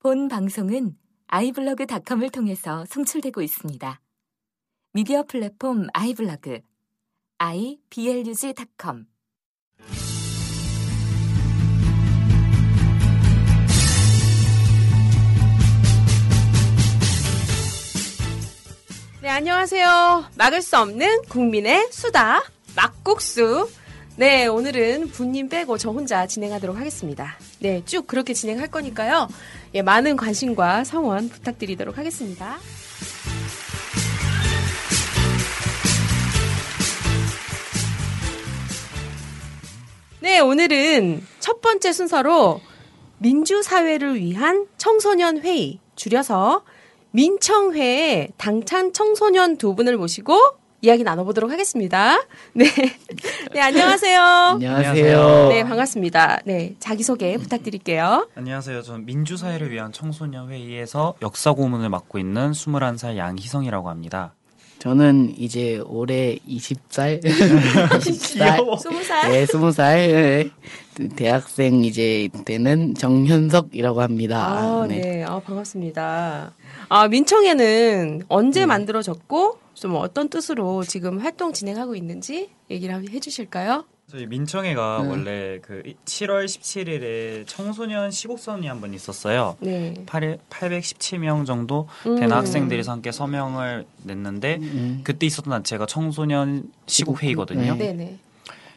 본 방송은 아이블로그닷컴을 통해서 송출되고 있습니다. 미디어 플랫폼 아이블로그 iblog.com 네, 안녕하세요. 막을 수 없는 국민의 수다, 막국수. 네, 오늘은 부님 빼고 저 혼자 진행하도록 하겠습니다. 네, 쭉 그렇게 진행할 거니까요. 예, 많은 관심과 성원 부탁드리도록 하겠습니다. 네, 오늘은 첫 번째 순서로 민주사회를 위한 청소년 회의, 줄여서 민청회의 당찬 청소년 두 분을 모시고 이야기 나눠보도록 하겠습니다. 네. 네, 안녕하세요. 안녕하세요. 네, 반갑습니다. 네, 자기소개 부탁드릴게요. 안녕하세요. 저는 민주사회를 위한 청소년 회의에서 역사 고문을 맡고 있는 21살 양희성이라고 합니다. 저는 이제 올해 20살, 20살, 20살? 네, 20살, 네. 대학생 이제 되는 정현석이라고 합니다. 아, 네. 아, 반갑습니다. 아, 민청회는 언제 만들어졌고, 좀 어떤 뜻으로 지금 활동 진행하고 있는지 얘기를 한번 해주실까요? 저희 민청회가 네. 원래 그 7월 17일에 청소년 시국선이 한 번 있었어요. 네. 8, 817명 정도 음. 된 학생들이 함께 서명을 냈는데 음. 그때 있었던 단체가 청소년 시국회의거든요. 네. 네네.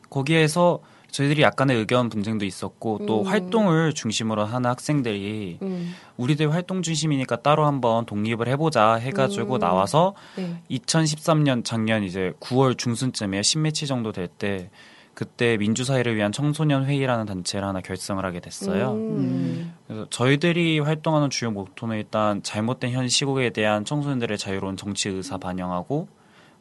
거기에서 저희들이 약간의 의견 분쟁도 있었고 또 음. 활동을 중심으로 하는 학생들이 음, 우리들 활동 중심이니까 따로 한번 독립을 해보자 해가지고 음. 나와서 네. 2013년 작년 이제 9월 중순쯤에 신매치 정도 될 때 그때 민주사회를 위한 청소년 회의라는 단체를 하나 결성을 하게 됐어요. 음. 그래서 저희들이 활동하는 주요 목표는 일단 잘못된 현 시국에 대한 청소년들의 자유로운 정치 의사 반영하고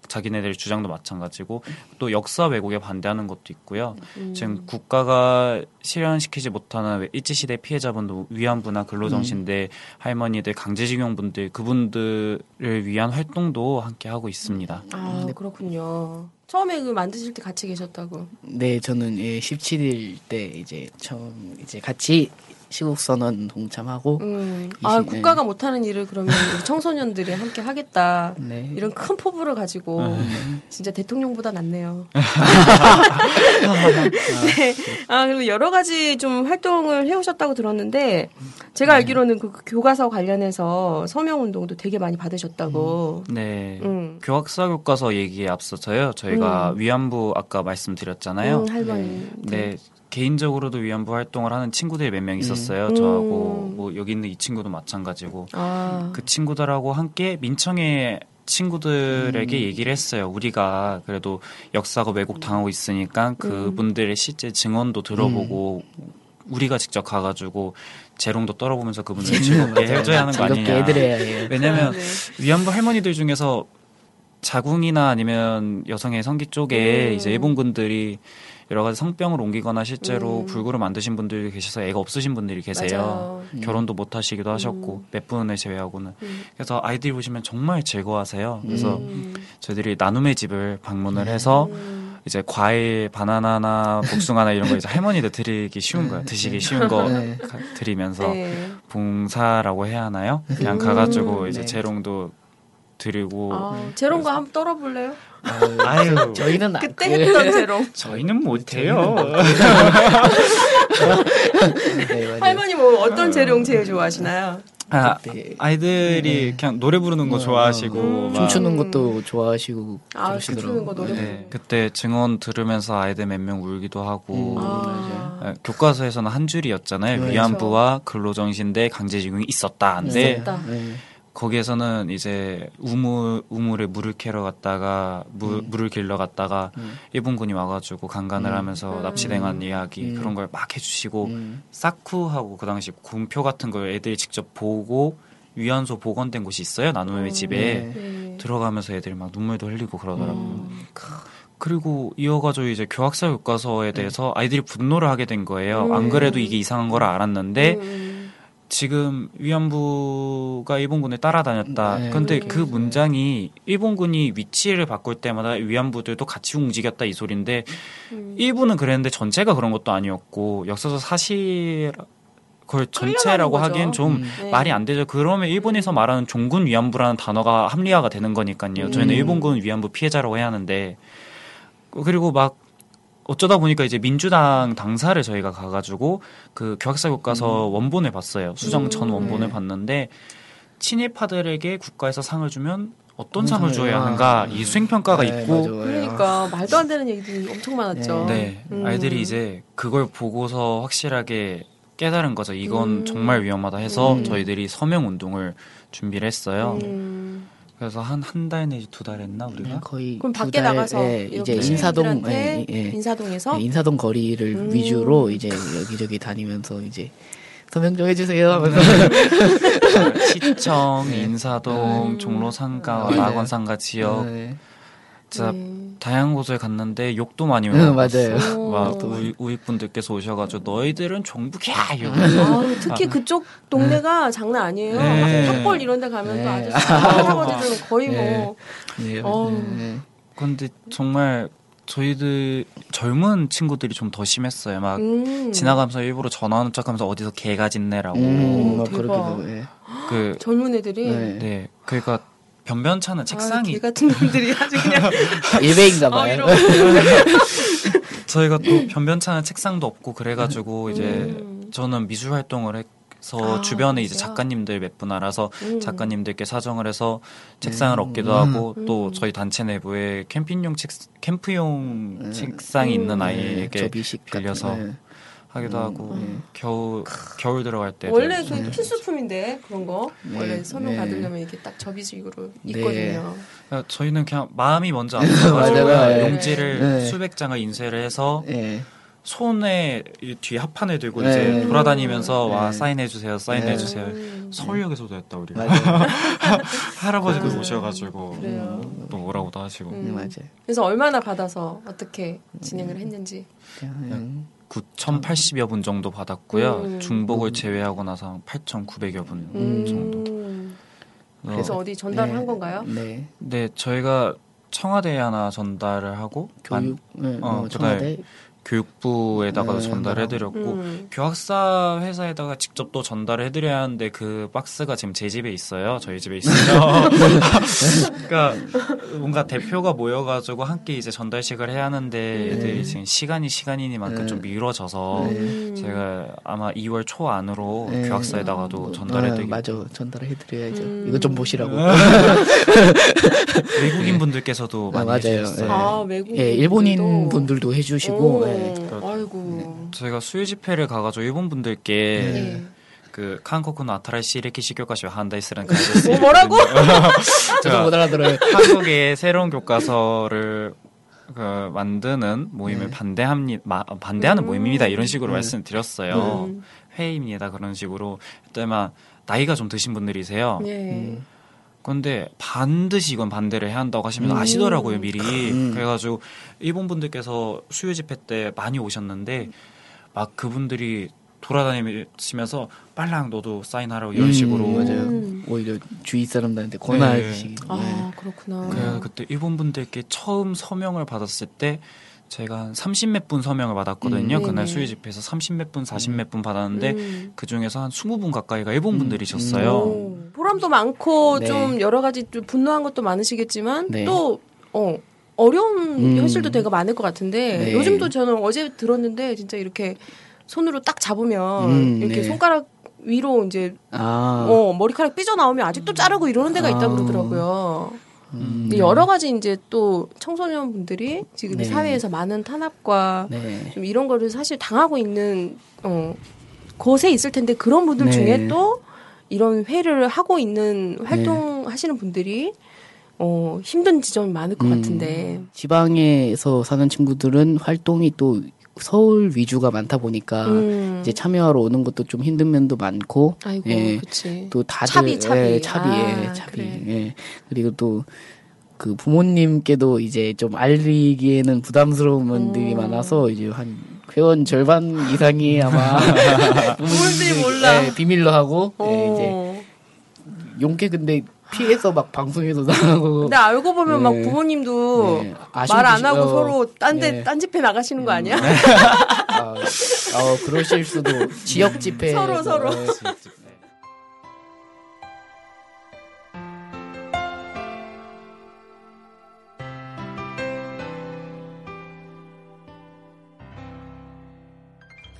자기네들 주장도 마찬가지고 또 역사 왜곡에 반대하는 것도 있고요. 음. 지금 국가가 실현시키지 못하는 일제시대 피해자분들 위안부나 근로정신대 할머니들 강제징용분들 그분들을 위한 활동도 함께 하고 있습니다. 아, 그렇군요. 처음에 그 만드실 때 같이 계셨다고. 네, 저는 예, 17일 때 이제 처음 이제 같이 시국선언 동참하고 음. 아, 이십- 국가가 못하는 일을 그러면 우리 청소년들이 함께 하겠다. 네. 이런 큰 포부를 가지고 진짜 대통령보다 낫네요. 네. 아 그리고 여러 가지 좀 활동을 해오셨다고 들었는데 제가 알기로는 그 교과서 관련해서 서명 운동도 되게 많이 받으셨다고. 네. 음. 교학사 교과서 얘기에 앞서서요. 저희가 위안부 아까 말씀드렸잖아요. 음, 할머니. 네. 개인적으로도 위안부 활동을 하는 친구들이 몇 명 있었어요. 음. 저하고 뭐 여기 있는 이 친구도 마찬가지고 아. 그 친구들하고 함께 민청의 친구들에게 음. 얘기를 했어요. 우리가 그래도 역사가 왜곡 당하고 음. 있으니까 그분들의 실제 증언도 들어보고 우리가 직접 가가지고 재롱도 떨어보면서 그분들 즐겁게 해줘야 하는 거 아니냐. 왜냐면 네. 위안부 할머니들 중에서 자궁이나 아니면 여성의 성기 쪽에 음. 이제 일본군들이 여러 가지 성병을 옮기거나 실제로 음. 불구를 만드신 분들이 계셔서 애가 없으신 분들이 계세요. 맞아요. 결혼도 못 하시기도 하셨고 몇 분을 제외하고는 음. 그래서 아이들이 보시면 정말 즐거워하세요. 그래서 음. 저희들이 나눔의 집을 방문을 해서 음. 이제 과일, 바나나나 복숭아나 이런 거 이제 할머니들 드리기 쉬운 거예요. 드시기 쉬운 거 네. 가- 드리면서 네. 봉사라고 해야 하나요? 그냥 음. 가가지고 이제 네. 재롱도 드리고 아, 제롱과 한번 떨어볼래요? 아유 저희는 안- 그때 그- 했던 제롱. 저희는 못해요. 네. 할머니 뭐 어떤 재롱 제일 좋아하시나요? 아, 아이들이 그냥 노래 부르는 거 어, 좋아하시고 음. 막 춤추는 것도 좋아하시고 아, 그러시더라고요. 춤추는 거 노래 네. 그때 증언 들으면서 아이들 몇 명 울기도 하고 음. 아. 아, 교과서에서는 한 줄이었잖아요. 네. 위안부와 근로정신대 강제징용이 있었다. 근데 있었다. 네. 거기에서는 이제 우물 우물에 물을 캐러 갔다가 물, 물을 길러 갔다가 음. 일본군이 와가지고 강간을 음. 하면서 음. 납치당한 이야기 음. 그런 걸 막 해주시고 음. 사쿠하고 그 당시 공표 같은 걸 애들이 직접 보고 위안소 복원된 곳이 있어요 나눔의 집에 네. 네. 들어가면서 애들이 막 눈물도 흘리고 그러더라고요. 음. 그리고 이어가지고 이제 교학사 교과서에 대해서 아이들이 분노를 하게 된 거예요. 음. 안 그래도 이게 이상한 걸 알았는데 음. 지금 위안부가 일본군을 따라다녔다. 네. 근데 음. 그 문장이 일본군이 위치를 바꿀 때마다 위안부들도 같이 움직였다 이 소린데 음. 일부는 그랬는데 전체가 그런 것도 아니었고 역사적 사실 그걸 전체라고. 하기엔 좀 음. 네. 말이 안 되죠. 그러면 일본에서 말하는 종군 위안부라는 단어가 합리화가 되는 거니까요. 저희는 음. 일본군 위안부 피해자라고 해야 하는데 그리고 막 어쩌다 보니까 이제 민주당 당사를 저희가 가가지고 그 교학사 교과서 원본을 봤어요. 수정 전 음. 원본을 네. 봤는데 친일파들에게 국가에서 상을 주면 어떤 상을 줘야 아. 하는가 이 수행평가가 네, 있고 맞아요. 그러니까 말도 안 되는 얘기들이 엄청 많았죠. 네, 음. 아이들이 이제 그걸 보고서 확실하게 깨달은 거죠. 이건 음. 정말 위험하다 해서 음. 저희들이 서명 운동을 준비를 했어요. 음. 그래서 한 한 달 내지 두 달 했나 우리가? 네, 거의 그럼 두 밖에 달, 나가서 예, 이제 인사동 시민들한테 예, 예. 인사동에서 네, 인사동 거리를 음. 위주로 이제 여기저기 다니면서 이제 서명 좀 해주세요 하면서 시청, 네. 인사동, 음. 종로상가, 맞아요. 낙원상가 지역 네. 진짜 네. 다양한 곳을 갔는데 욕도 많이 응, 먹었어요. 맞아요. 막 오. 우익, 우익분들께서 오셔가지고 너희들은 종북이야 이러고 아우, 특히 그쪽 동네가 장난 아니에요. 네. 막 탑골 이런 데 가면 네. 또 아저씨 할아버지들은 거의 네. 뭐 네. 어우. 네. 근데 정말 저희들 젊은 친구들이 좀 더 심했어요. 막 음. 지나가면서 일부러 전화하는 척하면서 어디서 개가 짖네라고 음, 예. 그 젊은 애들이 네. 네, 그러니까 변변찮은 아, 책상이 개 같은 놈들이 아주 그냥 일베인가 어, 봐요. 이러고 저희가 또 변변찮은 책상도 없고 그래가지고 이제 음. 저는 미술 활동을 해서 아, 주변에 이제? 작가님들 몇 분 알아서 음. 작가님들께 사정을 해서 책상을 음. 얻기도 음. 하고 음. 또 저희 단체 내부에 캠핑용 책 캠프용 음. 책상이 있는 음. 아이에게 같은 빌려서 거, 예. 하기도 음, 하고 음. 겨울 겨울 들어갈 때 원래 그 필수품인데 그런 거 네. 원래 서명 네. 받으려면 이렇게 딱 접이식으로 네. 있거든요. 저희는 그냥 마음이 먼저. 아파가지고 네. 용지를 네. 수백 장을 인쇄를 해서 예. 손에 이 뒤에 합판을 들고 네. 이제 돌아다니면서 네. 와 사인해 주세요 사인해 네. 주세요 음. 서울역에서도 했다 우리가 맞아요. 할아버지도 아, 오셔가지고 그래요. 또 뭐라고도 하시고 음. 네, 맞아요. 그래서 얼마나 받아서 어떻게 진행을 했는지. 그냥, 9,080여 분 정도 받았고요 음. 중복을 제외하고 나서 8,900여 분 정도 음. 어, 그래서 어 디 전달을 네. 한 건가요? 네. 네 저희가 청와대에 하나 전달을 하고 교육, 네, 어, 어, 그다음에 청와대, 교육부에다가 네, 전달해드렸고 음. 교학사 회사에다가 직접 또 전달을 해드려야 하는데 그 박스가 지금 제 집에 있어요. 저희 집에 있어요. 그러니까 뭔가 대표가 모여가지고 함께 이제 전달식을 해야 하는데 네. 애들이 지금 시간이 시간이니만큼 네. 좀 미뤄져서 음. 제가 아마 2월 초 안으로 네. 교학사에다가도 어, 전달해드리고 맞아. 전달해드려야죠. 음. 이거 좀 보시라고. 외국인 분들께서도 아, 많이 맞아요. 해주셨어요. 네. 아 외국 예, 일본인 분들도 해주시고, 오, 예. 아이고. 저희가 수요 집회를 가가지고 일본 분들께 네. 그 한국은 아타라시 이레키 시교과시 한다이스라는 뭐 뭐라고? 저도 못 알아들어요. 한국의 새로운 교과서를 그 만드는 모임을 네. 반대합니 마, 반대하는 음. 모임입니다 이런 식으로 네. 말씀드렸어요 음. 회의입니다 그런 식으로 그때만 나이가 좀 드신 분들이세요 네. 음. 근데 반드시 이건 반대를 해야 한다고 하시면 음. 아시더라고요 미리 음. 그래가지고 일본 분들께서 수요 집회 때 많이 오셨는데 막 그분들이 돌아다니시면서 빨랑 너도 사인하라고 이런 음, 식으로 맞아요. 음. 오히려 주위 사람들한테 권하시기. 아 그렇구나. 그 그때 일본 분들께 처음 서명을 받았을 때 제가 한 30몇 분 서명을 받았거든요. 음. 그날. 수요 집회에서 30몇 분, 40몇 분 받았는데 음. 그 중에서 한 20분 가까이가 일본 음. 분들이셨어요. 오, 보람도 많고 네. 좀 여러 가지 좀 분노한 것도 많으시겠지만 네. 또 어, 어려운 음. 현실도 되게 많을 것 같은데 네. 요즘도 저는 어제 들었는데 진짜 이렇게 손으로 딱 잡으면 음, 이렇게 네. 손가락 위로 이제 아, 어 머리카락 삐져 나오면 아직도 자르고 이러는 데가 있다 아. 그러더라고요. 음, 근데 여러 가지 이제 또 청소년 분들이 지금 네. 사회에서 많은 탄압과 네. 좀 이런 거를 사실 당하고 있는 어 곳에 있을 텐데 그런 분들 네. 중에 또 이런 회를 하고 있는 활동하시는 분들이 어 힘든 지점이 많을 것 음. 같은데 지방에서 사는 친구들은 활동이 또 서울 위주가 많다 보니까 음. 이제 참여하러 오는 것도 좀 힘든 면도 많고 아이고 예. 그치 또 다들 차비, 차비. 예, 차비, 예, 아, 차비. 그래. 예. 그리고 또 그 부모님께도 이제 좀 알리기에는 부담스러운 면들이 음. 많아서 이제 한 회원 절반 이상이 아마 부모님들이 몰라. 예, 비밀로 하고 예, 이제 어. 용케 근데 피해서 막 방송에도 나가고. 근데 알고 보면 막 네. 부모님도 네. 말안 아쉬운 하고 듯이- 서로 딴데 네. 딴 집회 나가시는 거 아니야? 아, 어, 그러실 수도 지역 집회 서로, 서로.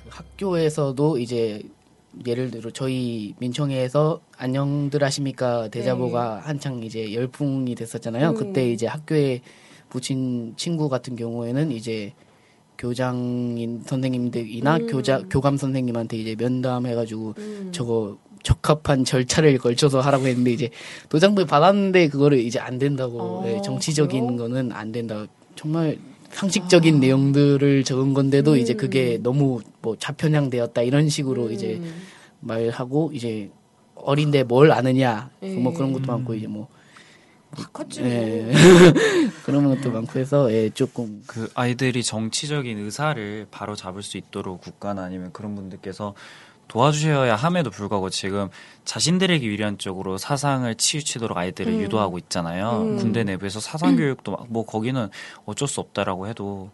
학교에서도 이제 예를 들어 저희 민청회에서 안녕들 하십니까 대자보가 한창 이제 열풍이 됐었잖아요. 음. 그때 이제 학교에 붙인 친구 같은 경우에는 이제 교장인 선생님들이나 음. 교자 교감 선생님한테 이제 면담해가지고 음. 저거 적합한 절차를 걸쳐서 하라고 했는데 이제 도장부에 받았는데 그거를 이제 안 된다고 어, 예, 정치적인 그래요? 거는 안 된다. 정말 상식적인 내용들을 적은 건데도 이제 음. 그게 너무 뭐 좌편향되었다 이런 식으로 이제 음. 말하고 이제 어린데 뭘 아느냐 뭐 예. 그런 것도 많고 이제 뭐다 컸지. 예. 그런 것도 많고 해서 예 조금 그 아이들이 정치적인 의사를 바로 잡을 수 있도록 국가나 아니면 그런 분들께서 도와주셔야 함에도 불구하고 지금 자신들에게 유리한 쪽으로 사상을 치우치도록 아이들을 음. 유도하고 있잖아요. 음. 군대 내부에서 사상 교육도 막뭐 거기는 어쩔 수 없다라고 해도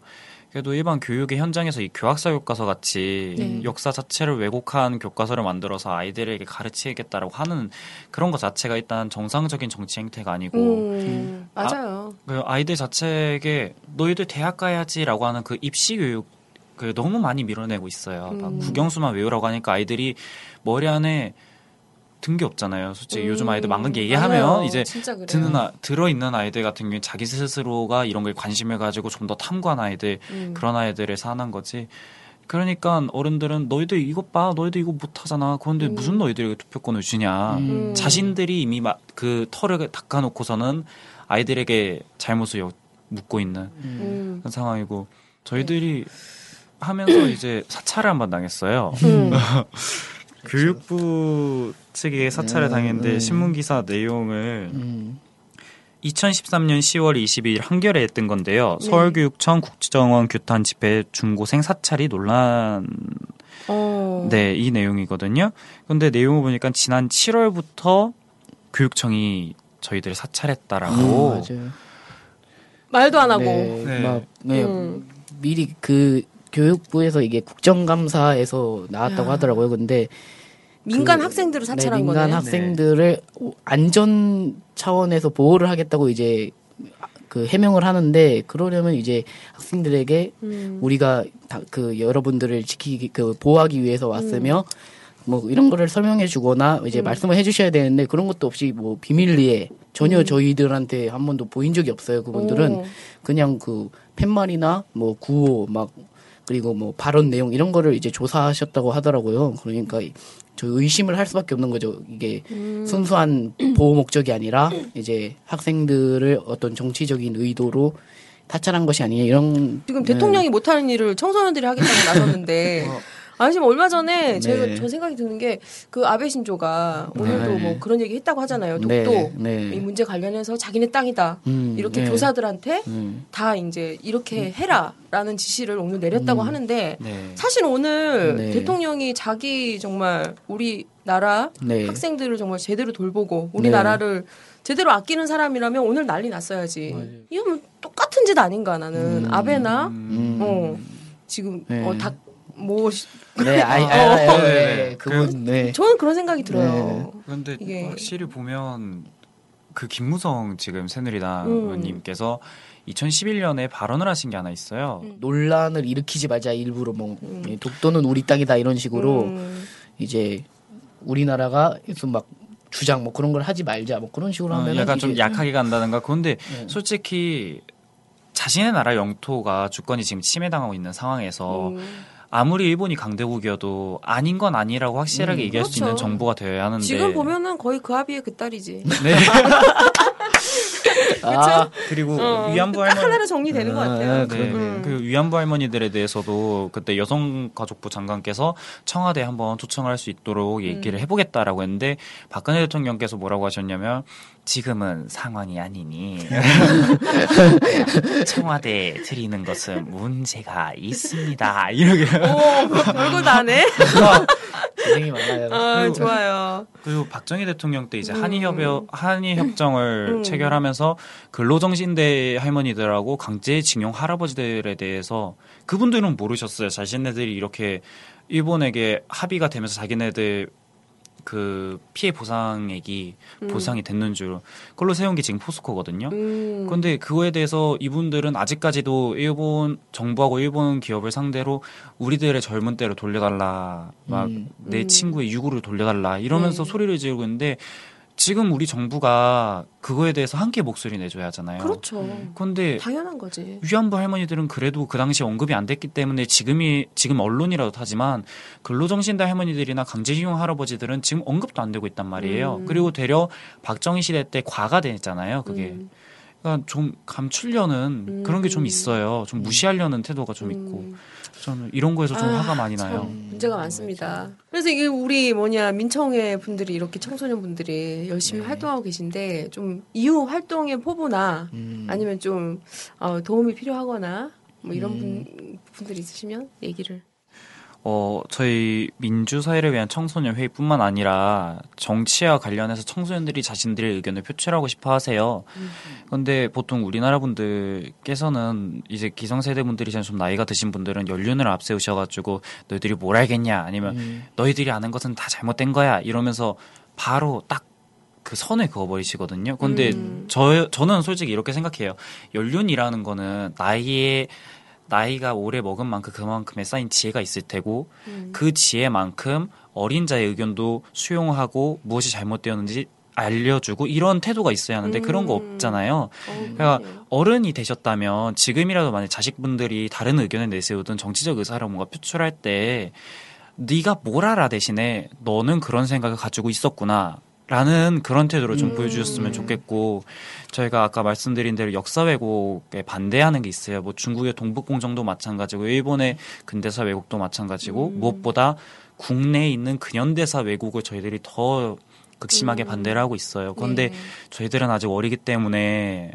그래도 일반 교육의 현장에서 이 교학사 교과서 같이 네. 역사 자체를 왜곡한 교과서를 만들어서 아이들에게 가르치겠다라고 하는 그런 것 자체가 일단 정상적인 정치 행태가 아니고 음. 맞아요. 그 아이들 자체에게 너희들 대학 가야지라고 하는 그 입시 교육 그 너무 많이 밀어내고 있어요. 막 음. 국영수만 외우라고 하니까 아이들이 머리 안에 든 게 없잖아요. 솔직히 요즘 아이들 막는 게 얘기하면 음. 맞아요. 이제. 드는 아, 들어 있는 아이들 같은 경우에 자기 스스로가 이런 걸 관심을 가지고 좀 더 탐구한 아이들 음. 그런 아이들을 사는 거지. 그러니까 어른들은 너희들 이것 봐, 너희들 이거 못하잖아. 그런데 음. 무슨 너희들에게 투표권을 주냐. 음. 자신들이 이미 막 그 털을 닦아놓고서는 아이들에게 잘못을 여- 묻고 있는 음. 그런 상황이고 저희들이 하면서 이제 사찰을 한번 당했어요. 음. 교육부 측에 사찰을 음, 당했는데 음. 신문 기사 내용을 음. 2013년 10월 22일 한겨레에 뜬 건데요. 네. 서울교육청 국정원 규탄 집회 중고생 사찰이 논란 어. 네, 이 내용이거든요. 근데 내용을 보니까 지난 7월부터 교육청이 저희들을 사찰했다라고. 음, 맞아요. 말도 안 하고. 네, 네. 막 네, 음. 미리 그 교육부에서 이게 국정감사에서 나왔다고 야. 하더라고요. 근데 민간 그- 학생들을 사찰한 네, 민간 거네. 학생들을 안전 차원에서 보호를 하겠다고 이제 그 해명을 하는데 그러려면 이제 학생들에게 음. 우리가 다 그 여러분들을 지키기 그 보호하기 위해서 왔으며 뭐 이런 거를 설명해 주거나 이제 음. 말씀을 해 주셔야 되는데 그런 것도 없이 뭐 비밀리에 전혀 음. 저희들한테 한 번도 보인 적이 없어요. 그분들은 오. 그냥 그 팻말이나 뭐 구호 막 그리고 뭐 발언 내용 이런 거를 이제 조사하셨다고 하더라고요. 그러니까 저 의심을 할 수밖에 없는 거죠. 이게 음. 순수한 보호 목적이 아니라 이제 학생들을 어떤 정치적인 의도로 타찰한 것이 아니냐 이런 지금 네. 대통령이 못하는 일을 청소년들이 하겠다고 나섰는데 아 지금 얼마 전에 제가 네. 저 생각이 드는 게 그 아베 신조가 오늘도 네. 뭐 그런 얘기 했다고 하잖아요. 독도 네, 네. 이 문제 관련해서 자기네 땅이다 음, 이렇게 네. 교사들한테 음. 다 이제 이렇게 해라라는 지시를 오늘 내렸다고 하는데 네. 사실 오늘 네. 대통령이 자기 정말 우리 나라 네. 학생들을 정말 제대로 돌보고 네. 우리나라를 제대로 아끼는 사람이라면 오늘 난리 났어야지. 맞아요. 이건 똑같은 짓 아닌가 나는 음. 아베나 음. 어 지금 네. 어닭 뭐 네, 아이, 어. 알아요. 네, 네, 네. 그분, 네. 저는 그런 생각이 들어요. 그런데 이게- 확실히 보면 그 김무성 지금 새누리당 음. 의원님께서 2011년에 발언을 하신 게 하나 있어요. 음. 논란을 일으키지 말자 일부러 뭐 음. 예, 독도는 우리 땅이다 이런 식으로 음. 이제 우리나라가 무슨 막 주장 뭐 그런 걸 하지 말자 뭐 그런 식으로 어, 하면 약간 좀 약하게 간다든가. 그런데 솔직히 자신의 나라 영토가 주권이 지금 침해당하고 있는 상황에서 음. 아무리 일본이 강대국이어도 아닌 건 아니라고 확실하게 음, 얘기할 수 그렇죠. 있는 정보가 되어야 하는데 지금 보면은 거의 그 아비의 그 딸이지. 네. 아, 그리고 어, 위안부 딱 할머니 하나로 정리되는 것 같아요. 아, 네, 그러네. 음. 그 위안부 할머니들에 대해서도 그때 여성가족부 장관께서 청와대에 한번 초청을 할 수 있도록 얘기를 해보겠다라고 했는데 박근혜 대통령께서 뭐라고 하셨냐면 지금은 상황이 아니니 청와대에 드리는 것은 문제가 있습니다. 이렇게 오, 별거 다 하네. 고생이 많아요. 아, 좋아요. 그리고 박정희 대통령 때 이제 음. 한의협 한의협정을 음. 체결하면서 근로정신대 할머니들하고 강제징용 할아버지들에 대해서 그분들은 모르셨어요. 자신네들이 이렇게 일본에게 합의가 되면서 자기네들 그 피해 보상액이 음. 보상이 됐는 줄 그걸로 세운 게 지금 포스코거든요. 음. 근데 그거에 대해서 이분들은 아직까지도 일본 정부하고 일본 기업을 상대로 우리들의 젊은 때를 돌려달라, 막내 음. 친구의 유구를 돌려달라 이러면서 네. 소리를 지르고 있는데 지금 우리 정부가 그거에 대해서 함께 목소리 내줘야 하잖아요. 그렇죠. 근데 당연한 거지. 위안부 할머니들은 그래도 그 당시 언급이 안 됐기 때문에 지금이 지금 언론이라도 타지만 근로정신대 할머니들이나 강제징용 할아버지들은 지금 언급도 안 되고 있단 말이에요. 음. 그리고 되려 박정희 시대 때 과가 됐잖아요. 그게 음. 그러니까 좀 감추려는 음. 그런 게 좀 있어요. 좀 무시하려는 태도가 좀 있고 음. 저는 이런 거에서 좀 아, 화가 많이 참 나요. 문제가 많습니다. 그래서 이게 우리 뭐냐 민청회 분들이 이렇게 청소년 분들이 열심히 네. 활동하고 계신데 좀 이후 활동의 포부나 음. 아니면 좀 어, 도움이 필요하거나 뭐 이런 음. 분 분들이 있으시면 얘기를. 어, 저희 민주사회를 위한 청소년 회의뿐만 아니라 정치와 관련해서 청소년들이 자신들의 의견을 표출하고 싶어 하세요. 근데 보통 우리나라 분들께서는 이제 기성세대 분들이잖아요. 좀 나이가 드신 분들은 연륜을 앞세우셔가지고 너희들이 뭘 알겠냐 아니면 음. 너희들이 아는 것은 다 잘못된 거야 이러면서 바로 딱 그 선을 그어버리시거든요. 근데 음. 저 저는 솔직히 이렇게 생각해요. 연륜이라는 거는 나이에 나이가 오래 먹은 만큼 그만큼의 쌓인 지혜가 있을 테고 음. 그 지혜만큼 어린 자의 의견도 수용하고 무엇이 잘못되었는지 알려주고 이런 태도가 있어야 하는데 그런 거 음. 없잖아요. 어, 그러니까. 어른이 되셨다면 지금이라도 만약 자식분들이 다른 의견을 내세우든 정치적 의사를 뭔가 표출할 때 네가 뭘 알아 대신에 너는 그런 생각을 가지고 있었구나. 라는 그런 태도를 좀 음. 보여주셨으면 좋겠고 저희가 아까 말씀드린 대로 역사 왜곡에 반대하는 게 있어요. 뭐 중국의 동북공정도 마찬가지고 일본의 근대사 왜곡도 마찬가지고 음. 무엇보다 국내에 있는 근현대사 왜곡을 저희들이 더 극심하게 음. 반대를 하고 있어요. 그런데 네. 저희들은 아직 어리기 때문에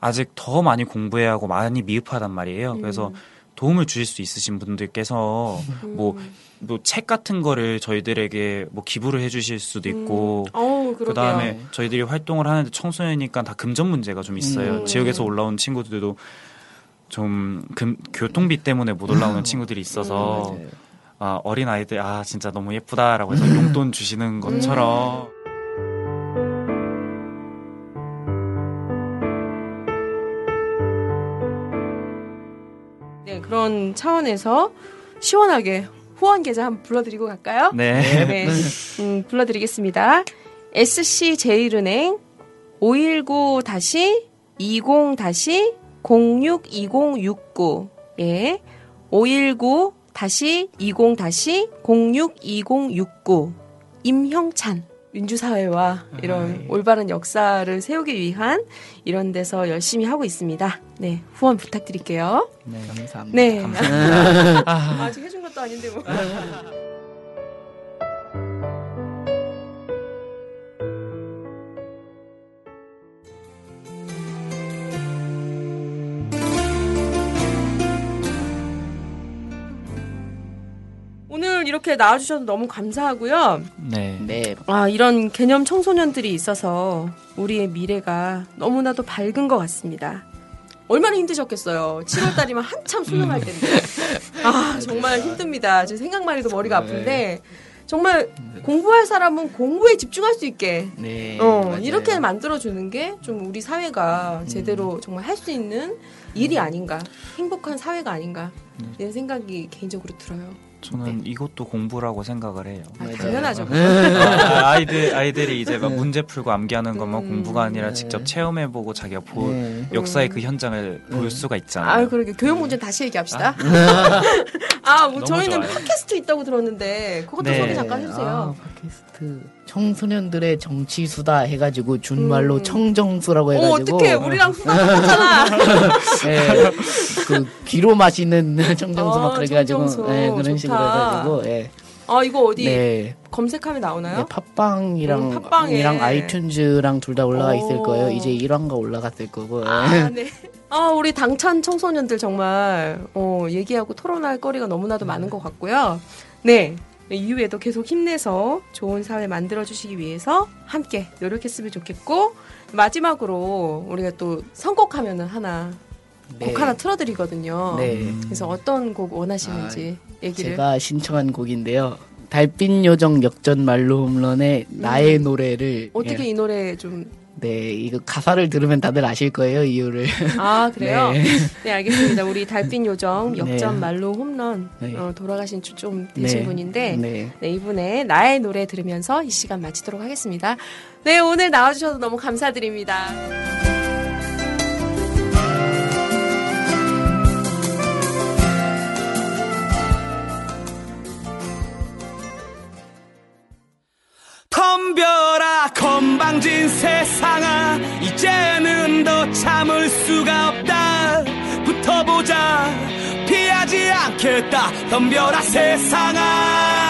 아직 더 많이 공부해야 하고 많이 미흡하단 말이에요. 그래서 음. 도움을 주실 수 있으신 분들께서 뭐뭐 책 같은 거를 저희들에게 뭐 기부를 해주실 수도 있고 음. 어우, 그러게요. 그 다음에 저희들이 활동을 하는데 청소년이니까 다 금전 문제가 좀 있어요. 음. 지역에서 올라온 친구들도 좀 금, 교통비 때문에 못 올라오는 친구들이 있어서 맞아요. 아, 어린 아이들 아 진짜 너무 예쁘다라고 해서 용돈 주시는 것처럼 그런 차원에서 시원하게 후원 계좌 한번 불러드리고 갈까요? 네. 네, 음, 불러드리겠습니다. SC제일은행 519-20-062069 예, 519-20-062069 임형찬 민주사회와 이런 네. 올바른 역사를 세우기 위한 이런 데서 열심히 하고 있습니다. 네, 후원 부탁드릴게요. 네. 감사합니다. 네. 감사합니다. 아, 아직 해준 것도 아닌데 뭐. 이렇게 나와주셔서 너무 감사하고요. 네. 네. 아, 이런 개념 청소년들이 있어서 우리의 미래가 너무나도 밝은 것 같습니다. 얼마나 힘드셨겠어요. 7월달이면 한참 수능할 텐데. 아, 정말 힘듭니다. 지금 생각만 해도 머리가 아픈데, 정말 공부할 사람은 공부에 집중할 수 있게, 네. 어, 맞아요. 이렇게 만들어주는 게 좀 우리 사회가 제대로 정말 할 수 있는 일이 아닌가, 행복한 사회가 아닌가, 이런 생각이 개인적으로 들어요. 저는 이것도 공부라고 생각을 해요. 아, 맞아요. 당연하죠. 아, 아이들 아이들이 이제 막 문제 풀고 암기하는 것만 음. 공부가 아니라 네. 직접 체험해보고 자기가 보 네. 역사의 그 현장을 볼 수가 있잖아요. 아, 그러게 교육 문제 는 다시 얘기합시다. 아, 뭐 너무 저희는 좋아요. 팟캐스트 있다고 들었는데 그것도 네. 소개 잠깐 해주세요. 아, 팟캐스트 청소년들의 정치 수다 해가지고 준말로 음. 청정수라고 어, 해가지고 어떡해. 우리랑 수다. 예, 그 귀로 마시는 청정수 아, 막 그렇게 해가지고 청정수. 예, 그런 식으로 좋다. 해가지고 예, 아, 이거 어디 네, 검색하면 나오나요? 네, 팟빵이랑 음, 팟빵에. 이랑 아이튠즈랑 둘 다 올라가 있을 오. 거예요. 이제 1화가 올라갔을 거고. 예. 아, 네. 아, 우리 당찬 청소년들 정말, 어, 얘기하고 토론할 거리가 너무나도 많은 것 같고요. 네. 이후에도 계속 힘내서 좋은 사회 만들어 주시기 위해서 함께 노력했으면 좋겠고 마지막으로 우리가 또 선곡하면은 하나 네. 곡 하나 틀어드리거든요. 네. 그래서 어떤 곡 원하시는지 얘기를 제가 신청한 곡인데요. 달빛 요정 역전 말로 홈런의 나의 노래를 음. 어떻게 예, 이 노래 좀 네 이거 가사를 들으면 다들 아실 거예요 이유를 아 그래요? 네. 네, 알겠습니다. 우리 달빛 요정 역전 네. 말로 홈런 네. 어, 돌아가신 지 좀 되신 네. 분인데 네. 네, 이분의 나의 노래 들으면서 이 시간 마치도록 하겠습니다. 네, 오늘 나와주셔서 너무 감사드립니다. 다. 덤벼라 세상아